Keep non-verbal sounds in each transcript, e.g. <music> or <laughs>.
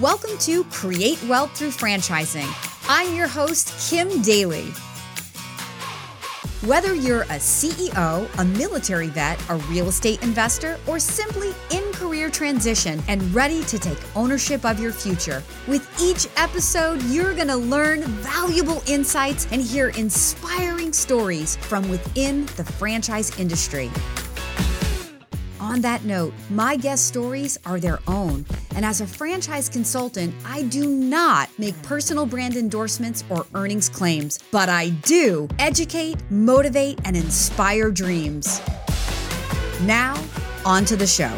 Welcome to Create Wealth Through Franchising. I'm your host, Kim Daly. Whether you're a CEO, a military vet, a real estate investor, or simply in career transition and ready to take ownership of your future, with each episode, you're going to learn valuable insights and hear inspiring stories from within the franchise industry. On that note, my guest stories are their own. And as a franchise consultant, I do not make personal brand endorsements or earnings claims, but I do educate, motivate, and inspire dreams. Now, on to the show.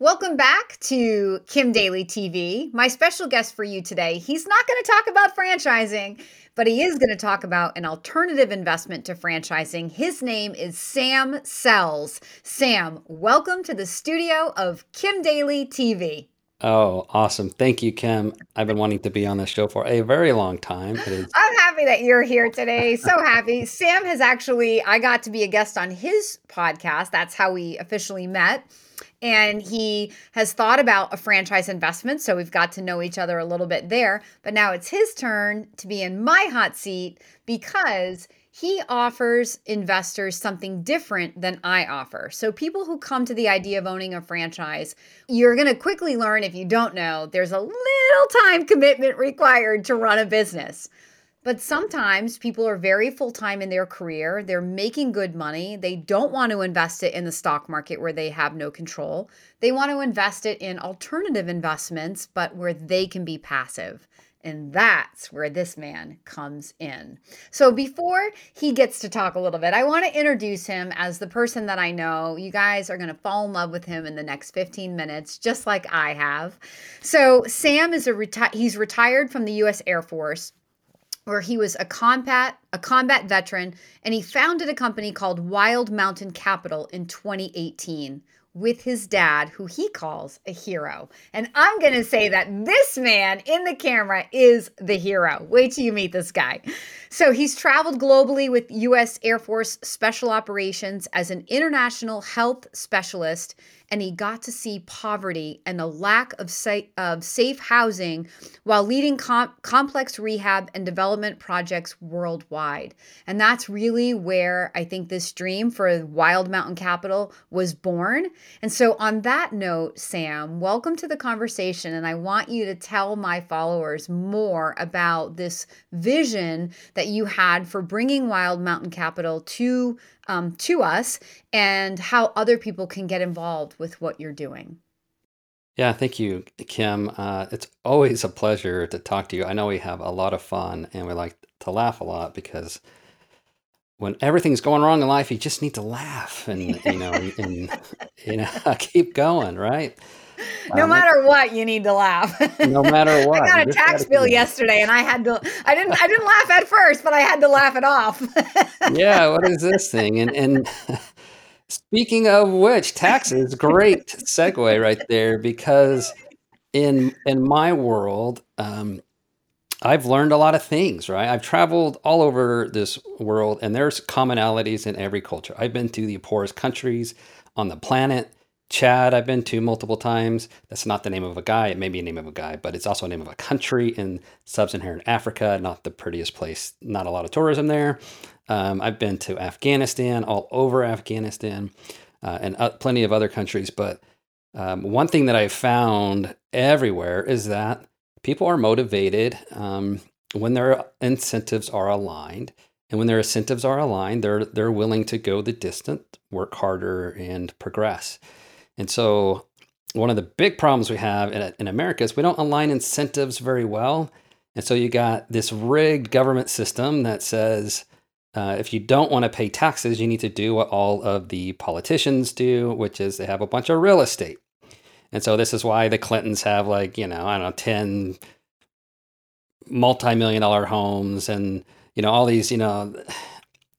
Welcome back to Kim Daly TV. My special guest for you today, he's not going to talk about franchising but he is going to talk about an alternative investment to franchising. His name is Sam Sells. Sam, welcome to the studio of Kim Daly TV. Oh, awesome. Thank you, Kim. I've been wanting to be on this show for a very long time. I'm happy that you're here today. So happy. Sam has actually, I got to be a guest on his podcast. That's how we officially met and he has thought about a franchise investment. So we've got to know each other a little bit there. But now it's his turn to be in my hot seat because he offers investors something different than I offer. So, people who come to the idea of owning a franchise, you're going to quickly learn if you don't know, there's a little time commitment required to run a business. But sometimes people are very full time in their career. They're making good money. They don't want to invest it in the stock market where they have no control. They want to invest it in alternative investments, but where they can be passive. And that's where this man comes in. So, before he gets to talk a little bit, I want to introduce him as the person that I know. You guys are going to fall in love with him in the next 15 minutes, just like I have. So, Sam is a reti- he's retired from the US Air Force where he was a combat a combat veteran and he founded a company called Wild Mountain Capital in 2018 with his dad who he calls a hero. And I'm going to say that this man in the camera is the hero. Wait till you meet this guy. So he's traveled globally with US Air Force Special Operations as an international health specialist and he got to see poverty and the lack of, of safe housing while leading com- complex rehab and development projects worldwide. And that's really where I think this dream for Wild Mountain Capital was born. And so, on that note, Sam, welcome to the conversation. And I want you to tell my followers more about this vision that you had for bringing Wild Mountain Capital to um, to us and how other people can get involved with what you're doing. Yeah, thank you, Kim. Uh, it's always a pleasure to talk to you. I know we have a lot of fun and we like to laugh a lot because when everything's going wrong in life, you just need to laugh and you know and <laughs> you know <laughs> keep going, right? No um, matter what, you need to laugh. <laughs> no matter what. I got a tax bill <laughs> yesterday, and I had to. I didn't. I didn't laugh at first, but I had to laugh it off. <laughs> yeah. What is this thing? And and speaking of which, taxes. Great segue right there because in in my world. Um, I've learned a lot of things, right? I've traveled all over this world and there's commonalities in every culture. I've been to the poorest countries on the planet. Chad, I've been to multiple times. That's not the name of a guy. It may be a name of a guy, but it's also a name of a country in sub Saharan Africa. Not the prettiest place, not a lot of tourism there. Um, I've been to Afghanistan, all over Afghanistan, uh, and uh, plenty of other countries. But um, one thing that I've found everywhere is that people are motivated um, when their incentives are aligned. And when their incentives are aligned, they're, they're willing to go the distance, work harder, and progress. And so, one of the big problems we have in, in America is we don't align incentives very well. And so, you got this rigged government system that says uh, if you don't want to pay taxes, you need to do what all of the politicians do, which is they have a bunch of real estate. And so, this is why the Clintons have like, you know, I don't know, 10 multi million dollar homes and, you know, all these, you know,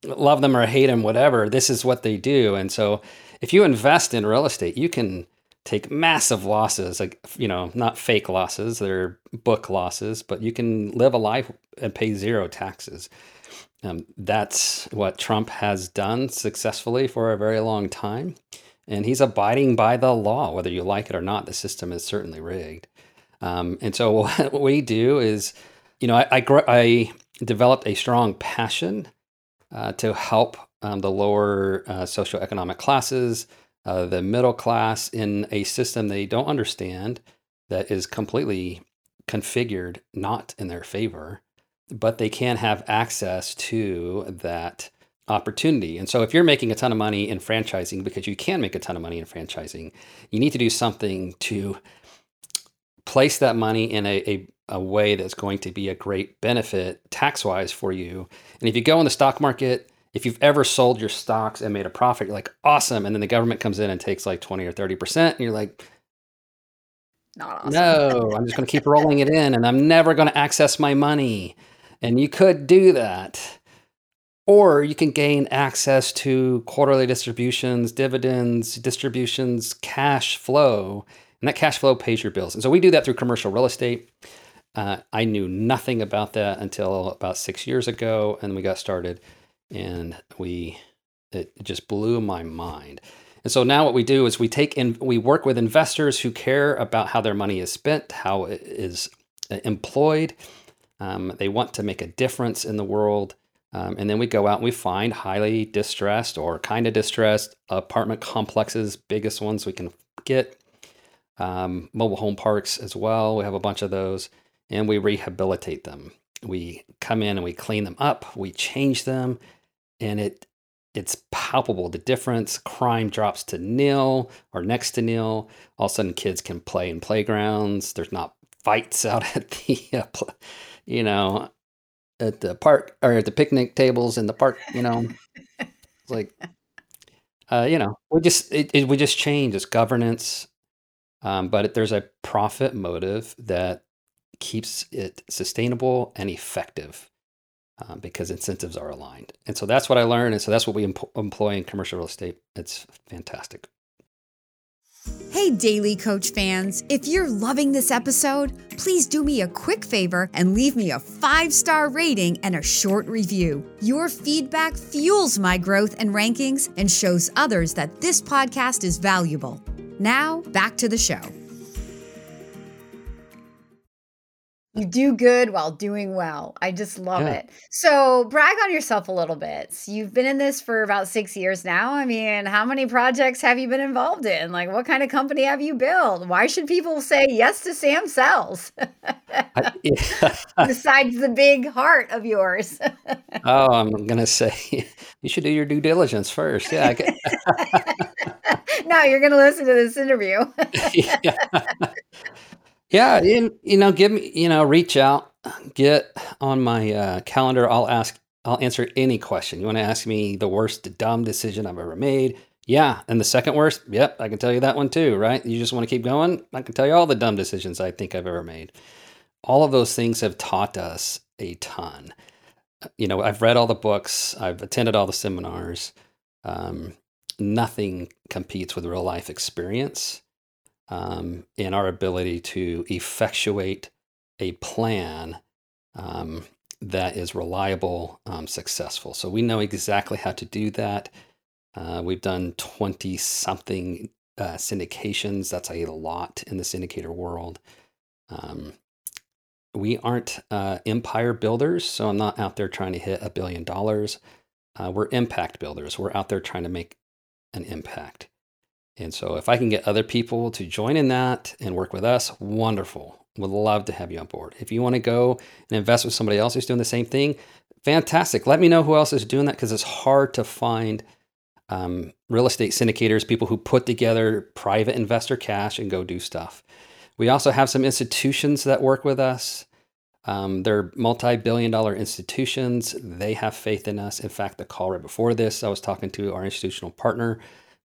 love them or hate them, whatever. This is what they do. And so, if you invest in real estate, you can take massive losses, like you know, not fake losses, they're book losses, but you can live a life and pay zero taxes. Um, that's what Trump has done successfully for a very long time. and he's abiding by the law, whether you like it or not. The system is certainly rigged. Um, and so <laughs> what we do is, you know, I, I, I developed a strong passion uh, to help um, the lower uh, socioeconomic classes, uh, the middle class in a system they don't understand that is completely configured not in their favor, but they can have access to that opportunity. And so if you're making a ton of money in franchising, because you can make a ton of money in franchising, you need to do something to place that money in a, a, a way that's going to be a great benefit tax wise for you. And if you go in the stock market, if you've ever sold your stocks and made a profit, you're like, awesome. And then the government comes in and takes like 20 or 30%, and you're like, not awesome. No, <laughs> I'm just going to keep rolling it in and I'm never going to access my money. And you could do that. Or you can gain access to quarterly distributions, dividends, distributions, cash flow. And that cash flow pays your bills. And so we do that through commercial real estate. Uh, I knew nothing about that until about six years ago, and we got started, and we it just blew my mind. And so now what we do is we take in, we work with investors who care about how their money is spent, how it is uh, employed. Um, they want to make a difference in the world. Um, and then we go out and we find highly distressed or kind of distressed apartment complexes, biggest ones we can get, um, mobile home parks as well. We have a bunch of those, and we rehabilitate them. We come in and we clean them up, we change them, and it it's palpable the difference. Crime drops to nil or next to nil. All of a sudden, kids can play in playgrounds. There's not fights <laughs> out at the, uh, you know, at the park or at the picnic tables in the park. You know, it's like, uh, you know, we just it, it, we just change. It's governance, um, but it, there's a profit motive that keeps it sustainable and effective um, because incentives are aligned. And so that's what I learned. And so that's what we employ in commercial real estate. It's fantastic. Hey, Daly Coach fans. If you're loving this episode, please do me a quick favor and leave me a five star rating and a short review. Your feedback fuels my growth and rankings and shows others that this podcast is valuable. Now, back to the show. You do good while doing well. I just love yeah. it. So, brag on yourself a little bit. you've been in this for about six years now. I mean, how many projects have you been involved in? Like, what kind of company have you built? Why should people say yes to Sam Sells? I, <laughs> yeah. Besides the big heart of yours. <laughs> oh, I'm to say <laughs> you should do your due diligence first. Yeah. no, you're to listen to this interview. yeah. Yeah, you, you know, give me, you know, reach out, get on my uh, calendar. I'll ask, I'll answer any question. You want to ask me the worst dumb decision I've ever made? Yeah. And the second worst? Yep, I can tell you that one too, right? You just want to keep going? I can tell you all the dumb decisions I think I've ever made. All of those things have taught us a ton. You know, I've read all the books, I've attended all the seminars. Um, nothing competes with real life experience um, in our ability to effectuate a plan um, that is reliable, um, successful. So we know exactly how to do that. Uh, we've done 20 something uh, syndications. That's a lot in the syndicator world. Um, we aren't uh, empire builders, so I'm not out there trying to hit a billion dollars. Uh, we're impact builders. We're out there trying to make an impact. And so if I can get other people to join in that and work with us, wonderful. Would love to have you on board. If you want to go and invest with somebody else who's doing the same thing, fantastic. Let me know who else is doing that because it's hard to find um, real estate syndicators, people who put together private investor cash and go do stuff. We also have some institutions that work with us. Um, they're multi billion dollar institutions. They have faith in us. In fact, the call right before this, I was talking to our institutional partner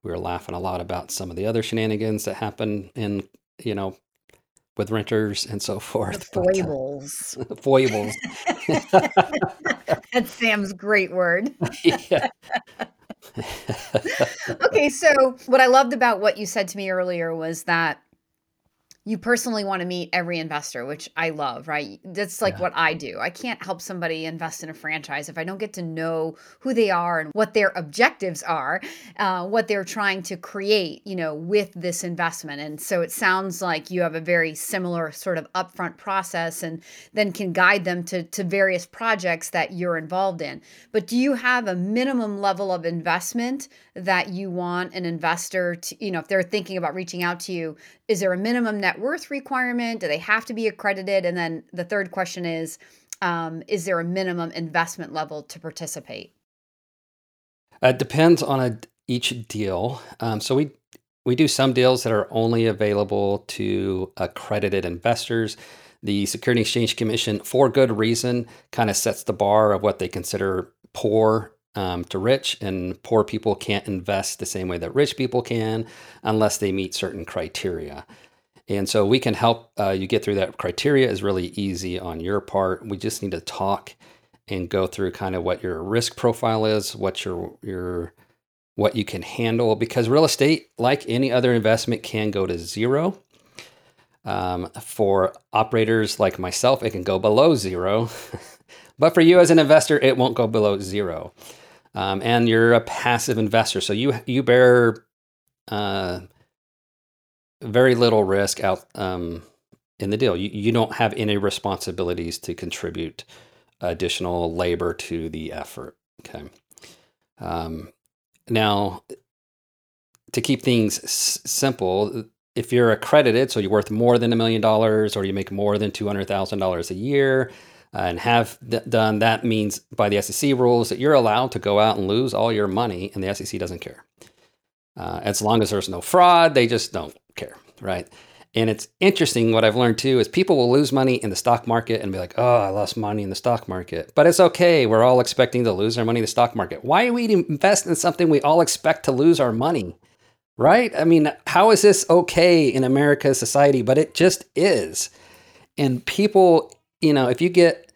we were laughing a lot about some of the other shenanigans that happen in, you know, with renters and so forth. The foibles. But, uh, foibles. <laughs> <laughs> That's Sam's great word. <laughs> yeah. okay, so what I loved about what you said to me earlier was that you personally want to meet every investor, which I love, right? That's like yeah. what I do. I can't help somebody invest in a franchise if I don't get to know who they are and what their objectives are, uh, what they're trying to create, you know, with this investment. And so it sounds like you have a very similar sort of upfront process and then can guide them to, to various projects that you're involved in. But do you have a minimum level of investment that you want an investor to, you know, if they're thinking about reaching out to you, is there a minimum net worth requirement? Do they have to be accredited? And then the third question is um, Is there a minimum investment level to participate? It depends on a, each deal. Um, so we we do some deals that are only available to accredited investors. The Security Exchange Commission, for good reason, kind of sets the bar of what they consider poor um, to rich, and poor people can't invest the same way that rich people can unless they meet certain criteria. And so we can help uh, you get through that criteria is really easy on your part. We just need to talk and go through kind of what your risk profile is, what your your what you can handle because real estate like any other investment can go to zero. Um, for operators like myself, it can go below zero. <laughs> but for you as an investor, it won't go below zero um, and you're a passive investor, so you you bear uh, very little risk out um, in the deal. You you don't have any responsibilities to contribute additional labor to the effort. Okay. Um, now, to keep things s- simple, if you're accredited, so you're worth more than a million dollars, or you make more than two hundred thousand dollars a year, uh, and have d- done, that means by the SEC rules that you're allowed to go out and lose all your money, and the SEC doesn't care. Uh, as long as there's no fraud, they just don't care, right? And it's interesting what I've learned too is people will lose money in the stock market and be like, oh, I lost money in the stock market. But it's okay. We're all expecting to lose our money in the stock market. Why do we invest in something we all expect to lose our money? Right? I mean, how is this okay in America's society? But it just is. And people, you know, if you get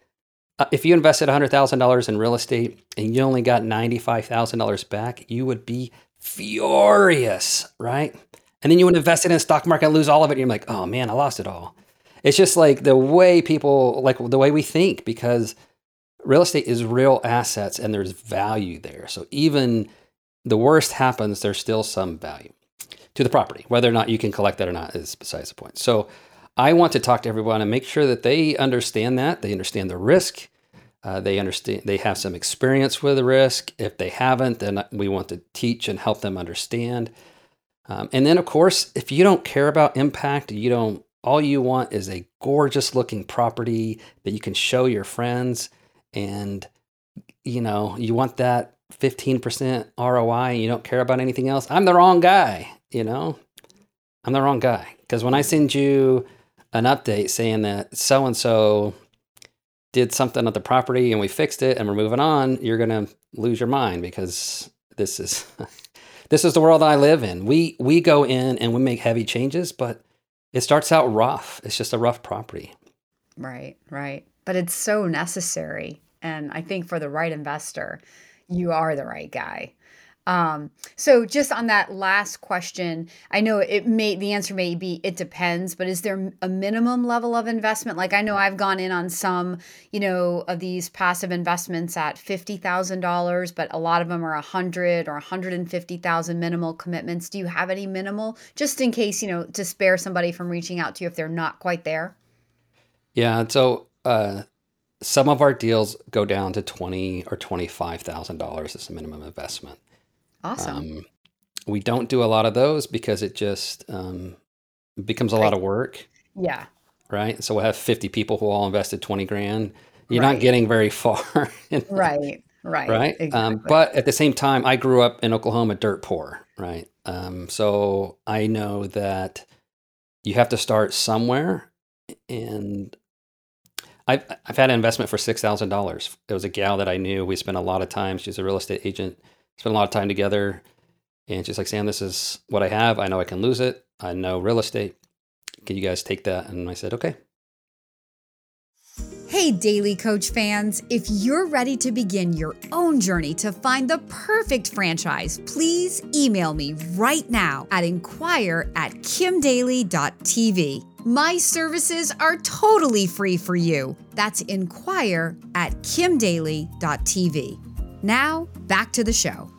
uh, if you invested $100,000 in real estate and you only got $95,000 back, you would be furious, right? And then you invest it in the stock market lose all of it. And you're like, oh man, I lost it all. It's just like the way people, like the way we think, because real estate is real assets and there's value there. So even the worst happens, there's still some value to the property. Whether or not you can collect that or not is besides the point. So I want to talk to everyone and make sure that they understand that they understand the risk. Uh, they understand they have some experience with the risk. If they haven't, then we want to teach and help them understand. Um, and then, of course, if you don't care about impact, you don't. All you want is a gorgeous looking property that you can show your friends, and you know you want that 15% ROI. And you don't care about anything else. I'm the wrong guy. You know, I'm the wrong guy because when I send you an update saying that so and so did something at the property and we fixed it and we're moving on, you're going to lose your mind because this is <laughs> this is the world I live in. We we go in and we make heavy changes, but it starts out rough. It's just a rough property. Right, right. But it's so necessary and I think for the right investor, you are the right guy. Um, so just on that last question, I know it may the answer may be it depends, but is there a minimum level of investment? Like I know I've gone in on some, you know, of these passive investments at fifty thousand dollars, but a lot of them are a hundred or hundred and fifty thousand minimal commitments. Do you have any minimal, just in case you know, to spare somebody from reaching out to you if they're not quite there? Yeah, so uh, some of our deals go down to twenty or twenty five thousand dollars as a minimum investment. Awesome. Um, we don't do a lot of those because it just um, becomes a lot of work. Yeah. Right. So we'll have 50 people who all invested 20 grand. You're right. not getting very <laughs> far. right. Right. Right. Um, exactly. Um, but at the same time, I grew up in Oklahoma dirt poor. Right. Um, so I know that you have to start somewhere. And I've, I've had an investment for $6,000. It was a gal that I knew. We spent a lot of time. She's a real estate agent spent a lot of time together. And she's like, Sam, this is what I have. I know I can lose it. I know real estate. Can you guys take that? And I said, okay. Hey, Daly Coach fans, if you're ready to begin your own journey to find the perfect franchise, please email me right now at inquire at kimdaly.tv. My services are totally free for you. That's inquire at kimdaly.tv. Now, back to the show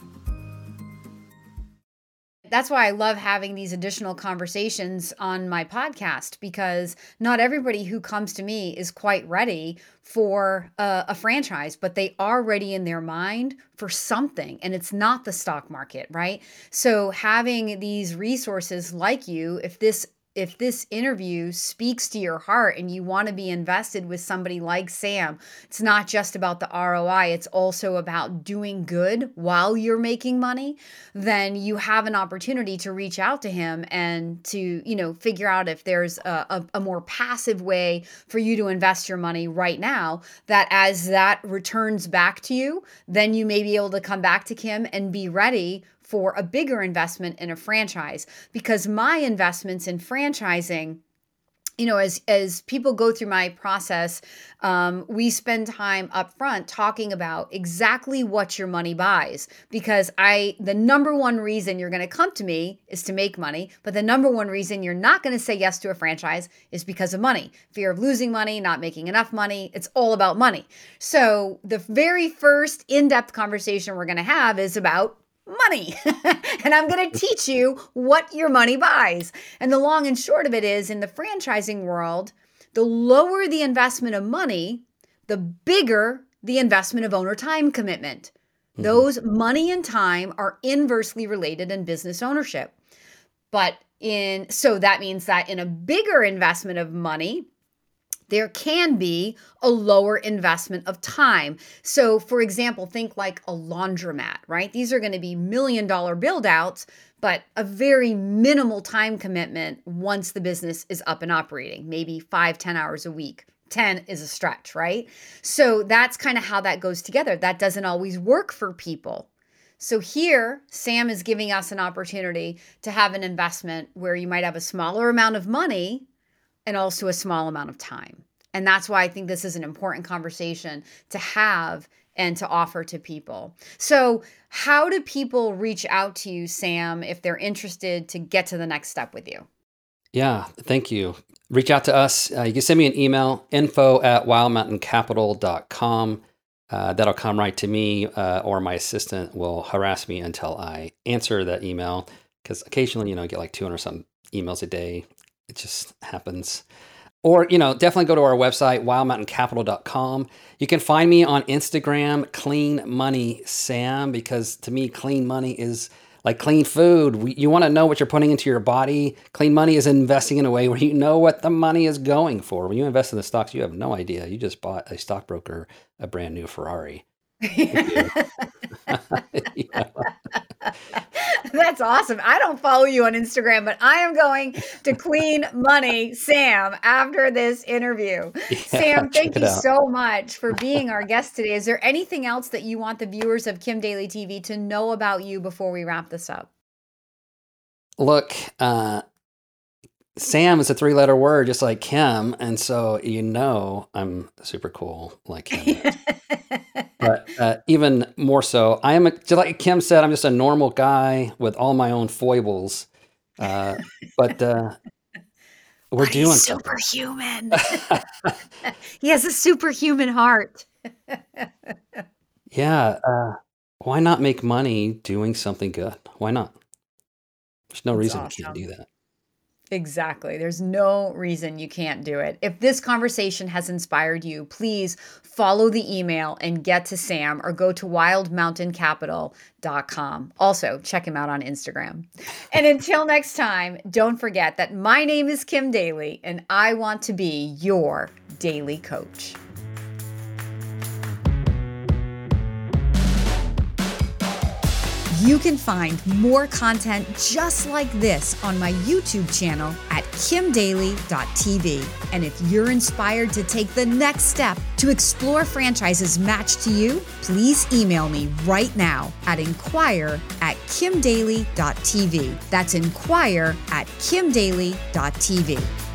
that's why I love having these additional conversations on my podcast because not everybody who comes to me is quite ready for a, a, franchise, but they are ready in their mind for something. And it's not the stock market, right? So having these resources like you, if this if this interview speaks to your heart and you want to be invested with somebody like Sam, it's not just about the ROI, it's also about doing good while you're making money, then you have an opportunity to reach out to him and to, you know, figure out if there's a, a, a more passive way for you to invest your money right now that as that returns back to you, then you may be able to come back to Kim and be ready for a bigger investment in a franchise because my investments in franchising you know as as people go through my process um, we spend time up front talking about exactly what your money buys because i the number one reason you're going to come to me is to make money but the number one reason you're not going to say yes to a franchise is because of money. Fear of losing money not making enough money it's all about money. So the very first in-depth conversation we're going to have is about money. <laughs> and I'm going <laughs> to teach you what your money buys. And the long and short of it is in the franchising world, the lower the investment of money, the bigger the investment of owner time commitment. Mm-hmm. Those money and time are inversely related in business ownership. But in so that means that in a bigger investment of money, there can be a lower investment of time. So, for example, think like a laundromat, right? These are going to be million dollar build outs, but a very minimal time commitment once the business is up and operating, maybe five, ten hours a week. 10 is a stretch, right? So that's kind of how that goes together. That doesn't always work for people. So here, Sam is giving us an opportunity to have an investment where you might have a smaller amount of money and also a small amount of time. And that's why I think this is an important conversation to have and to offer to people. So, how do people reach out to you, Sam, if they're interested to get to the next step with you? Yeah, thank you. Reach out to us. Uh, you can send me an email, info at wildmountaincapital.com. Uh, that'll come right to me, uh, or my assistant will harass me until I answer that email. Because occasionally, you know, I get like 200 some emails a day it just happens. Or, you know, definitely go to our website, wildmountaincapital.com. You can find me on Instagram, Clean Money Sam, because to me, clean money is like clean food. We, you want to know what you're putting into your body. Clean money is investing in a way where you know what the money is going for. When you invest in the stocks, you have no idea. You just bought a stockbroker a brand new Ferrari. <laughs> <laughs> That's awesome. I don't follow you on Instagram, but I am going to clean money, Sam, after this interview. Yeah, Sam, thank you so much for being our guest today. Is there anything else that you want the viewers of Kim Daly TV to know about you before we wrap this up? Look, uh, Sam is a three letter word, just like Kim. And so you know I'm super cool like <laughs> him. Uh, even more so, I am, a, just like Kim said, I'm just a normal guy with all my own foibles. Uh, <laughs> but uh, we're but doing superhuman. he has a superhuman heart. yeah. Uh, why not make money doing something good? Why not? There's no That's reason awesome. you can't do that. Exactly. There's no reason you can't do it. If this conversation has inspired you, please follow the email and get to Sam or go to wildmountaincapital.com. Also, check him out on Instagram. And until next time, don't forget that my name is Kim Daly and I want to be your daily coach. You can find more content just like this on my YouTube channel at kimdaly.tv. And if you're inspired to take the next step to explore franchises matched to you, please email me right now at inquire at kimdaly.tv. That's inquire at kimdaly.tv.